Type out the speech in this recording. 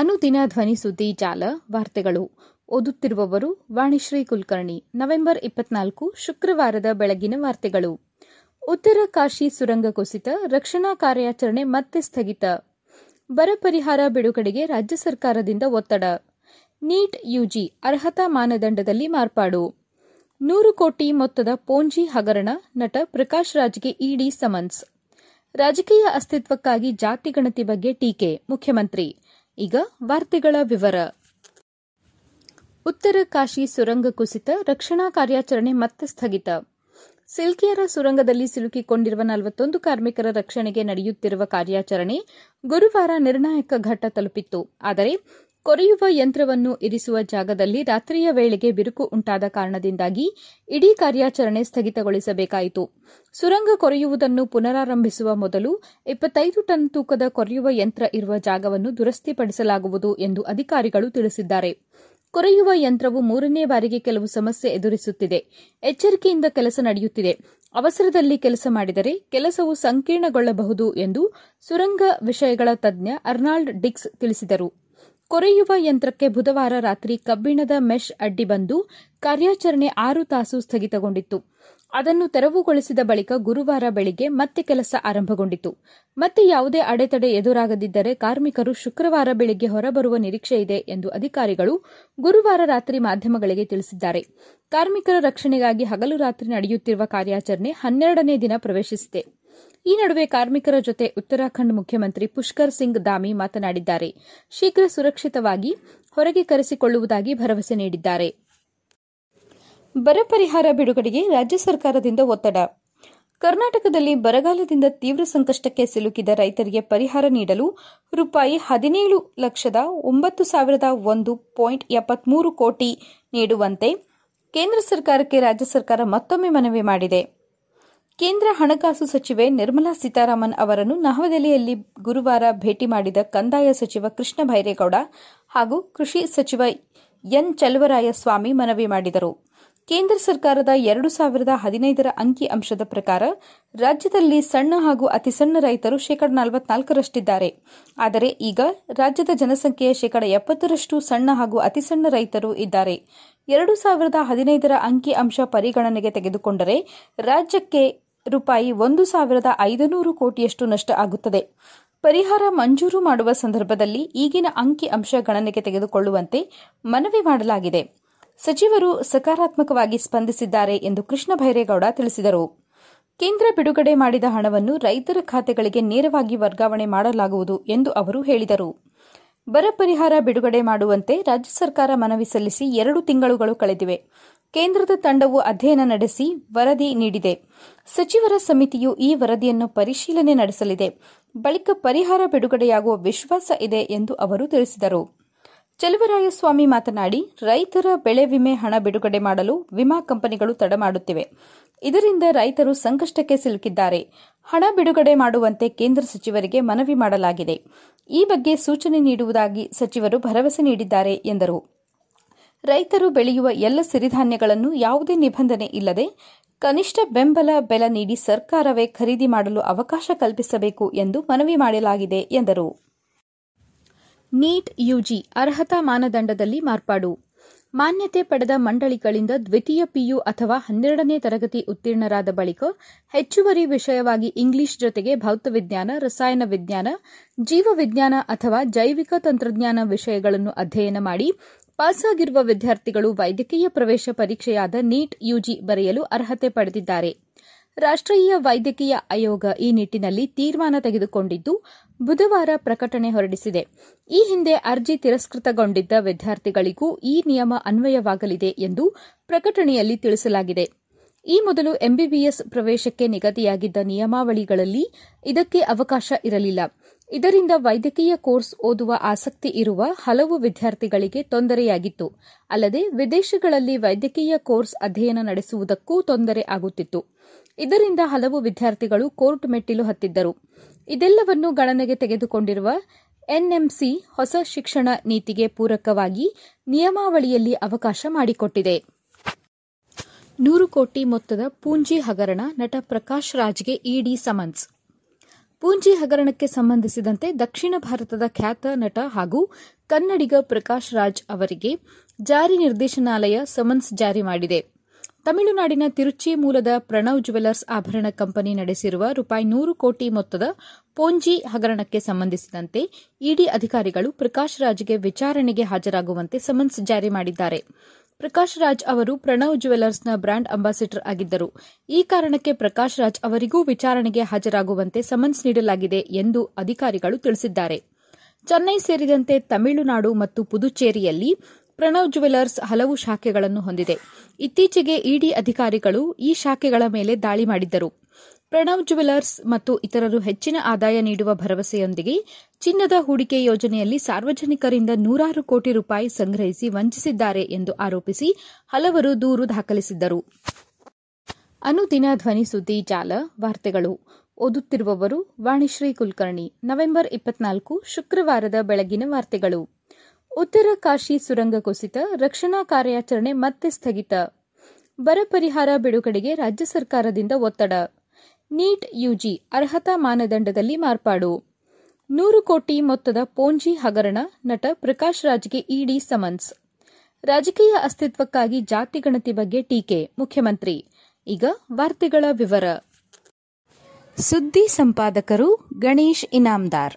ಅನುದಿನ ಧ್ವನಿ ಸುದ್ದಿ ಜಾಲ ವಾರ್ತೆಗಳು. ಓದುತ್ತಿರುವವರು ವಾಣಿಶ್ರೀ ಕುಲಕರ್ಣಿ. ನವೆಂಬರ್ ಇಪ್ಪತ್ನಾಲ್ಕು, ಶುಕ್ರವಾರದ ಬೆಳಗಿನ ವಾರ್ತೆಗಳು. ಉತ್ತರ ಕಾಶಿ ಸುರಂಗ ಕುಸಿತ, ರಕ್ಷಣಾ ಕಾರ್ಯಾಚರಣೆ ಮತ್ತೆ ಸ್ಥಗಿತ. ಬರ ಪರಿಹಾರ ಬಿಡುಗಡೆಗೆ ರಾಜ್ಯ ಸರ್ಕಾರದಿಂದ ಒತ್ತಡ. ನೀಟ್ ಯುಜಿ, ಅರ್ಹತಾ ಮಾನದಂಡದಲ್ಲಿ ಮಾರ್ಪಾಡು. ನೂರು ಕೋಟಿ ಮೊತ್ತದ ಪೋಂಜಿ ಹಗರಣ, ನಟ ಪ್ರಕಾಶ್ ರಾಜ್ಗೆ ಇಡಿ ಸಮನ್ಸ್. ರಾಜಕೀಯ ಅಸ್ತಿತ್ವಕ್ಕಾಗಿ ಜಾತಿ ಗಣತಿ ಬಗ್ಗೆ ಟೀಕೆ, ಮುಖ್ಯಮಂತ್ರಿ. ಈಗ ವಾರ್ತೆಗಳ ವಿವರ. ಉತ್ತರ ಕಾಶಿ ಸುರಂಗ ಕುಸಿತ ರಕ್ಷಣಾ ಕಾರ್ಯಾಚರಣೆ ಮತ್ತೆ ಸ್ಥಗಿತ. ಸಿಲ್ಕಿಯರ ಸುರಂಗದಲ್ಲಿ ಸಿಲುಕಿಕೊಂಡಿರುವ ನಲವತ್ತೊಂದು ಕಾರ್ಮಿಕರ ರಕ್ಷಣೆಗೆ ನಡೆಯುತ್ತಿರುವ ಕಾರ್ಯಾಚರಣೆ ಗುರುವಾರ ನಿರ್ಣಾಯಕ ಘಟ್ಟ ತಲುಪಿತ್ತು. ಆದರೆ ಕೊರೆಯುವ ಯಂತ್ರವನ್ನು ಇರಿಸುವ ಜಾಗದಲ್ಲಿ ರಾತ್ರಿಯ ವೇಳೆಗೆ ಬಿರುಕು ಉಂಟಾದ ಕಾರಣದಿಂದಾಗಿ ಇಡೀ ಕಾರ್ಯಾಚರಣೆ ಸ್ಥಗಿತಗೊಳಿಸಬೇಕಾಯಿತು. ಸುರಂಗ ಕೊರೆಯುವುದನ್ನು ಪುನರಾರಂಭಿಸುವ ಮೊದಲು ಇಪ್ಪತ್ತೈದು ಟನ್ ತೂಕದ ಕೊರೆಯುವ ಯಂತ್ರ ಇರುವ ಜಾಗವನ್ನು ದುರಸ್ತಿಪಡಿಸಲಾಗುವುದು ಎಂದು ಅಧಿಕಾರಿಗಳು ತಿಳಿಸಿದ್ದಾರೆ. ಕೊರೆಯುವ ಯಂತ್ರವು ಮೂರನೇ ಬಾರಿಗೆ ಕೆಲವು ಸಮಸ್ಯೆ ಎದುರಿಸುತ್ತಿದೆ. ಎಚ್ಚರಿಕೆಯಿಂದ ಕೆಲಸ ನಡೆಯುತ್ತಿದೆ. ಅವಸರದಲ್ಲಿ ಕೆಲಸ ಮಾಡಿದರೆ ಕೆಲಸವು ಸಂಕೀರ್ಣಗೊಳ್ಳಬಹುದು ಎಂದು ಸುರಂಗ ವಿಷಯಗಳ ತಜ್ಞ ಅರ್ನಾಲ್ಡ್ ಡಿಕ್ಸ್ ತಿಳಿಸಿದರು. ಕೊರೆಯುವ ಯಂತ್ರಕ್ಕೆ ಬುಧವಾರ ರಾತ್ರಿ ಕಬ್ಬಿಣದ ಮೆಶ್ ಅಡ್ಡಿ ಬಂದು ಕಾರ್ಯಾಚರಣೆ ಆರು ತಾಸು ಸ್ಥಗಿತಗೊಂಡಿತ್ತು. ಅದನ್ನು ತೆರವುಗೊಳಿಸಿದ ಬಳಿಕ ಗುರುವಾರ ಬೆಳಿಗ್ಗೆ ಮತ್ತೆ ಕೆಲಸ ಆರಂಭಗೊಂಡಿತು. ಮತ್ತೆ ಯಾವುದೇ ಅಡೆತಡೆ ಎದುರಾಗದಿದ್ದರೆ ಕಾರ್ಮಿಕರು ಶುಕ್ರವಾರ ಬೆಳಿಗ್ಗೆ ಹೊರಬರುವ ನಿರೀಕ್ಷೆ ಇದೆ ಎಂದು ಅಧಿಕಾರಿಗಳು ಗುರುವಾರ ರಾತ್ರಿ ಮಾಧ್ಯಮಗಳಿಗೆ ತಿಳಿಸಿದ್ದಾರೆ. ಕಾರ್ಮಿಕರ ರಕ್ಷಣೆಗಾಗಿ ಹಗಲು ರಾತ್ರಿ ನಡೆಯುತ್ತಿರುವ ಕಾರ್ಯಾಚರಣೆ ಹನ್ನೆರಡನೇ ದಿನ ಪ್ರವೇಶಿಸಿದೆ. ಈ ನಡುವೆ ಕಾರ್ಮಿಕರ ಜೊತೆ ಉತ್ತರಾಖಂಡ್ ಮುಖ್ಯಮಂತ್ರಿ ಪುಷ್ಕರ್ ಸಿಂಗ್ ದಾಮಿ ಮಾತನಾಡಿದ್ದಾರೆ. ಶೀಘ್ರ ಸುರಕ್ಷಿತವಾಗಿ ಹೊರಗೆ ಕರೆಸಿಕೊಳ್ಳುವುದಾಗಿ ಭರವಸೆ ನೀಡಿದ್ದಾರೆ. ಬರ ಪರಿಹಾರ ಬಿಡುಗಡೆಗೆ ರಾಜ್ಯ ಸರ್ಕಾರದಿಂದ ಒತ್ತಡ. ಕರ್ನಾಟಕದಲ್ಲಿ ಬರಗಾಲದಿಂದ ತೀವ್ರ ಸಂಕಷ್ಟಕ್ಕೆ ಸಿಲುಕಿದ ರೈತರಿಗೆ ಪರಿಹಾರ ನೀಡಲು ರೂಪಾಯಿ ಹದಿನೇಳು ಲಕ್ಷದ ಒಂಬತ್ತು ಸಾವಿರದ ಒಂದು ಪಾಯಿಂಟ್ ಎಪ್ಪತ್ಮೂರು ಕೋಟಿ ನೀಡುವಂತೆ ಕೇಂದ್ರ ಸರ್ಕಾರಕ್ಕೆ ರಾಜ್ಯ ಸರ್ಕಾರ ಮತ್ತೊಮ್ಮೆ ಮನವಿ ಮಾಡಿದೆ. ಕೇಂದ್ರ ಹಣಕಾಸು ಸಚಿವೆ ನಿರ್ಮಲಾ ಸೀತಾರಾಮನ್ ಅವರನ್ನು ನವದೆಹಲಿಯಲ್ಲಿ ಗುರುವಾರ ಭೇಟಿ ಮಾಡಿದ ಕಂದಾಯ ಸಚಿವ ಕೃಷ್ಣ ಭೈರೇಗೌಡ ಹಾಗೂ ಕೃಷಿ ಸಚಿವ ಎನ್ ಚಲುವರಾಯಸ್ವಾಮಿ ಮನವಿ ಮಾಡಿದರು. ಕೇಂದ್ರ ಸರ್ಕಾರದ ಎರಡು ಸಾವಿರದ ಹದಿನೈದರ ಅಂಕಿ ಅಂಶದ ಪ್ರಕಾರ ರಾಜ್ಯದಲ್ಲಿ ಸಣ್ಣ ಹಾಗೂ ಅತಿಸಣ್ಣ ರೈತರು ಶೇಕಡ ನಲವತ್ನಾಲ್ಕರಷ್ಟಿದ್ದಾರೆ. ಆದರೆ ಈಗ ರಾಜ್ಯದ ಜನಸಂಖ್ಯೆಯ ಶೇಕಡ ಎಪ್ಪತ್ತರಷ್ಟು ಸಣ್ಣ ಹಾಗೂ ಅತಿಸಣ್ಣ ರೈತರು ಇದ್ದಾರೆ. ಎರಡು ಸಾವಿರದ ಹದಿನೈದರ ಅಂಕಿ ಅಂಶ ಪರಿಗಣನೆಗೆ ತೆಗೆದುಕೊಂಡರೆ ರಾಜ್ಯಕ್ಕೆ ರೂಪಾಯಿ ಒಂದು ಸಾವಿರದ ಐದುನೂರು ಕೋಟಿಯಷ್ಟು ನಷ್ಟ ಆಗುತ್ತದೆ. ಪರಿಹಾರ ಮಂಜೂರು ಮಾಡುವ ಸಂದರ್ಭದಲ್ಲಿ ಈಗಿನ ಅಂಕಿ ಅಂಶ ಗಣನೆಗೆ ತೆಗೆದುಕೊಳ್ಳುವಂತೆ ಮನವಿ ಮಾಡಲಾಗಿದೆ. ಸಚಿವರು ಸಕಾರಾತ್ಮಕವಾಗಿ ಸ್ಪಂದಿಸಿದ್ದಾರೆ ಎಂದು ಕೃಷ್ಣ ಭೈರೇಗೌಡ ತಿಳಿಸಿದರು. ಕೇಂದ್ರ ಬಿಡುಗಡೆ ಮಾಡಿದ ಹಣವನ್ನು ರೈತರ ಖಾತೆಗಳಿಗೆ ನೇರವಾಗಿ ವರ್ಗಾವಣೆ ಮಾಡಲಾಗುವುದು ಎಂದು ಅವರು ಹೇಳಿದರು. ಬರ ಪರಿಹಾರ ಬಿಡುಗಡೆ ಮಾಡುವಂತೆ ರಾಜ್ಯ ಸರ್ಕಾರ ಮನವಿ ಸಲ್ಲಿಸಿ ಎರಡು ತಿಂಗಳುಗಳು ಕಳೆದಿವೆ. ಕೇಂದ್ರದ ತಂಡವು ಅಧ್ಯಯನ ನಡೆಸಿ ವರದಿ ನೀಡಿದೆ. ಸಚಿವರ ಸಮಿತಿಯು ಈ ವರದಿಯನ್ನು ಪರಿಶೀಲನೆ ನಡೆಸಲಿದೆ. ಬಳಿಕ ಪರಿಹಾರ ಬಿಡುಗಡೆಯಾಗುವ ವಿಶ್ವಾಸ ಇದೆ ಎಂದು ಅವರು ತಿಳಿಸಿದರು. ಚಲುವರಾಯಸ್ವಾಮಿ ಮಾತನಾಡಿ, ರೈತರ ಬೆಳೆ ವಿಮೆ ಹಣ ಬಿಡುಗಡೆ ಮಾಡಲು ವಿಮಾ ಕಂಪನಿಗಳು ತಡ ಮಾಡುತ್ತಿವೆ. ಇದರಿಂದ ರೈತರು ಸಂಕಷ್ಟಕ್ಕೆ ಸಿಲುಕಿದ್ದಾರೆ. ಹಣ ಬಿಡುಗಡೆ ಮಾಡುವಂತೆ ಕೇಂದ್ರ ಸಚಿವರಿಗೆ ಮನವಿ ಮಾಡಲಾಗಿದೆ. ಈ ಬಗ್ಗೆ ಸೂಚನೆ ನೀಡುವುದಾಗಿ ಸಚಿವರು ಭರವಸೆ ನೀಡಿದ್ದಾರೆ ಎಂದರು. ರೈತರು ಬೆಳೆಯುವ ಎಲ್ಲ ಸಿರಿಧಾನ್ಯಗಳನ್ನು ಯಾವುದೇ ನಿಬಂಧನೆ ಇಲ್ಲದೆ ಕನಿಷ್ಠ ಬೆಂಬಲ ಬೆಲೆ ನೀಡಿ ಸರ್ಕಾರವೇ ಖರೀದಿ ಮಾಡಲು ಅವಕಾಶ ಕಲ್ಪಿಸಬೇಕು ಎಂದು ಮನವಿ ಮಾಡಲಾಗಿದೆ ಎಂದರು. ನೀಟ್ ಯುಜಿ ಅರ್ಹತಾ ಮಾನದಂಡದಲ್ಲಿ ಮಾರ್ಪಾಡು. ಮಾನ್ಯತೆ ಪಡೆದ ಮಂಡಳಿಗಳಿಂದ ದ್ವಿತೀಯ ಪಿಯು ಅಥವಾ ಹನ್ನೆರಡನೇ ತರಗತಿ ಉತ್ತೀರ್ಣರಾದ ಬಳಿಕ ಹೆಚ್ಚುವರಿ ವಿಷಯವಾಗಿ ಇಂಗ್ಲಿಷ್ ಜೊತೆಗೆ ಭೌತವಿಜ್ಞಾನ, ರಸಾಯನ ವಿಜ್ಞಾನ, ಜೀವವಿಜ್ಞಾನ ಅಥವಾ ಜೈವಿಕ ತಂತ್ರಜ್ಞಾನ ವಿಷಯಗಳನ್ನು ಅಧ್ಯಯನ ಮಾಡಿ ಪಾಸಾಗಿರುವ ವಿದ್ಯಾರ್ಥಿಗಳು ವೈದ್ಯಕೀಯ ಪ್ರವೇಶ ಪರೀಕ್ಷೆಯಾದ ನೀಟ್ ಯುಜಿ ಬರೆಯಲು ಅರ್ಹತೆ ಪಡೆದಿದ್ದಾರೆ. ರಾಷ್ಟೀಯ ವೈದ್ಯಕೀಯ ಆಯೋಗ ಈ ನಿಟ್ಟಿನಲ್ಲಿ ತೀರ್ಮಾನ ತೆಗೆದುಕೊಂಡಿದ್ದು ಬುಧವಾರ ಪ್ರಕಟಣೆ ಹೊರಡಿಸಿದೆ. ಈ ಹಿಂದೆ ಅರ್ಜಿ ತಿರಸ್ಕೃತಗೊಂಡಿದ್ದ ವಿದ್ಯಾರ್ಥಿಗಳಿಗೂ ಈ ನಿಯಮ ಅನ್ವಯವಾಗಲಿದೆ ಎಂದು ಪ್ರಕಟಣೆಯಲ್ಲಿ ತಿಳಿಸಲಾಗಿದೆ. ಈ ಮೊದಲು ಎಂಬಿಬಿಎಸ್ ಪ್ರವೇಶಕ್ಕೆ ನಿಗದಿಯಾಗಿದ್ದ ನಿಯಮಾವಳಿಗಳಲ್ಲಿ ಇದಕ್ಕೆ ಅವಕಾಶ ಇರಲಿಲ್ಲ. ಇದರಿಂದ ವೈದ್ಯಕೀಯ ಕೋರ್ಸ್ ಓದುವ ಆಸಕ್ತಿ ಇರುವ ಹಲವು ವಿದ್ಯಾರ್ಥಿಗಳಿಗೆ ತೊಂದರೆಯಾಗಿತ್ತು. ಅಲ್ಲದೆ ವಿದೇಶಗಳಲ್ಲಿ ವೈದ್ಯಕೀಯ ಕೋರ್ಸ್ ಅಧ್ಯಯನ ನಡೆಸುವುದಕ್ಕೂ ತೊಂದರೆ ಆಗುತ್ತಿತ್ತು. ಇದರಿಂದ ಹಲವು ವಿದ್ಯಾರ್ಥಿಗಳು ಕೋರ್ಟ್ ಮೆಟ್ಟಿಲು ಹತ್ತಿದ್ದರು. ಇದೆಲ್ಲವನ್ನು ಗಣನೆಗೆ ತೆಗೆದುಕೊಂಡಿರುವ ಎನ್ಎಂಸಿ ಹೊಸ ಶಿಕ್ಷಣ ನೀತಿಗೆ ಪೂರಕವಾಗಿ ನಿಯಮಾವಳಿಯಲ್ಲಿ ಅವಕಾಶ ಮಾಡಿಕೊಟ್ಟಿದೆ. ನೂರು ಕೋಟಿ ಮೊತ್ತದ ಪೂಂಜಿ ಹಗರಣ ನಟ ಪ್ರಕಾಶ್ ರಾಜ್ಗೆ ಇಡಿ ಸಮನ್ಸ್. ಪೂಂಜಿ ಹಗರಣಕ್ಕೆ ಸಂಬಂಧಿಸಿದಂತೆ ದಕ್ಷಿಣ ಭಾರತದ ಖ್ಯಾತ ನಟ ಹಾಗೂ ಕನ್ನಡಿಗ ಪ್ರಕಾಶ್ ರಾಜ್ ಅವರಿಗೆ ಜಾರಿ ನಿರ್ದೇಶನಾಲಯ ಸಮನ್ಸ್ ಜಾರಿ ಮಾಡಿದೆ. ತಮಿಳುನಾಡಿನ ತಿರುಚಿ ಮೂಲದ ಪ್ರಣವ್ ಜುವೆಲ್ಲರ್ಸ್ ಆಭರಣ ಕಂಪನಿ ನಡೆಸಿರುವ ರೂಪಾಯಿ ನೂರು ಕೋಟಿ ಮೊತ್ತದ ಪೋಂಜಿ ಹಗರಣಕ್ಕೆ ಸಂಬಂಧಿಸಿದಂತೆ ಇಡಿ ಅಧಿಕಾರಿಗಳು ಪ್ರಕಾಶ್ ರಾಜ್ಗೆ ವಿಚಾರಣೆಗೆ ಹಾಜರಾಗುವಂತೆ ಸಮನ್ಸ್ ಜಾರಿ ಮಾಡಿದ್ದಾರೆ. ಪ್ರಕಾಶ್ ರಾಜ್ ಅವರು ಪ್ರಣವ್ ಜುವೆಲರ್ಸ್ನ ಬ್ರಾಂಡ್ ಅಂಬಾಸಿಡರ್ ಆಗಿದ್ದರು. ಈ ಕಾರಣಕ್ಕೆ ಪ್ರಕಾಶ್ ರಾಜ್ ಅವರಿಗೂ ವಿಚಾರಣೆಗೆ ಹಾಜರಾಗುವಂತೆ ಸಮನ್ಸ್ ನೀಡಲಾಗಿದೆ ಎಂದು ಅಧಿಕಾರಿಗಳು ತಿಳಿಸಿದ್ದಾರೆ. ಚೆನ್ನೈ ಸೇರಿದಂತೆ ತಮಿಳುನಾಡು ಮತ್ತು ಪುದುಚೇರಿಯಲ್ಲಿ ಪ್ರಣವ್ ಜುವೆಲ್ಲರ್ಸ್ ಹಲವು ಶಾಖೆಗಳನ್ನು ಹೊಂದಿದೆ. ಇತ್ತೀಚೆಗೆ ಇಡಿ ಅಧಿಕಾರಿಗಳು ಈ ಶಾಖೆಗಳ ಮೇಲೆ ದಾಳಿ ಮಾಡಿದ್ದರು. ಪ್ರಣವ್ ಜುವೆಲ್ಲರ್ಸ್ ಮತ್ತು ಇತರರು ಹೆಚ್ಚಿನ ಆದಾಯ ನೀಡುವ ಭರವಸೆಯೊಂದಿಗೆ ಚಿನ್ನದ ಹೂಡಿಕೆ ಯೋಜನೆಯಲ್ಲಿ ಸಾರ್ವಜನಿಕರಿಂದ ನೂರಾರು ಕೋಟಿ ರೂಪಾಯಿ ಸಂಗ್ರಹಿಸಿ ವಂಚಿಸಿದ್ದಾರೆ ಎಂದು ಆರೋಪಿಸಿ ಹಲವರು ದೂರು ದಾಖಲಿಸಿದ್ದರು. ಅನುದಿನ ಧ್ವನಿ ಸುದ್ದಿ ಜಾಲ, ವಾರ್ತೆಗಳು. ಓದುತ್ತಿರುವವರು ವಾಣಿಶ್ರೀ ಕುಲಕರ್ಣಿ. ನವೆಂಬರ್ ಇಪ್ಪತ್ನಾಲ್ಕು, ಶುಕ್ರವಾರದ ಬೆಳಗಿನ ವಾರ್ತೆಗಳು. ಉತ್ತರ ಕಾಶಿ ಸುರಂಗ ಕುಸಿತ, ರಕ್ಷಣಾ ಕಾರ್ಯಾಚರಣೆ ಮತ್ತೆ ಸ್ಥಗಿತ. ಬರ ಪರಿಹಾರ ಬಿಡುಗಡೆಗೆ ರಾಜ್ಯ ಸರ್ಕಾರದಿಂದ ಒತ್ತಡ. ನೀಟ್ ಯುಜಿ, ಅರ್ಹತಾ ಮಾನದಂಡದಲ್ಲಿ ಮಾರ್ಪಾಡು. ನೂರು ಕೋಟಿ ಮೊತ್ತದ ಪೋಂಜಿ ಹಗರಣ ನಟ ಪ್ರಕಾಶ್ ರಾಜ್ಗೆ ಇಡಿ ಸಮನ್ಸ್. ರಾಜಕೀಯ ಅಸ್ತಿತ್ವಕ್ಕಾಗಿ ಜಾತಿ ಗಣತಿ ಬಗ್ಗೆ ಟೀಕೆ, ಮುಖ್ಯಮಂತ್ರಿ. ಈಗ ವಾರ್ತೆಗಳ ವಿವರ. ಸುದ್ದಿ ಸಂಪಾದಕರು ಗಣೇಶ್ ಇನಾಮ್ದಾರ್.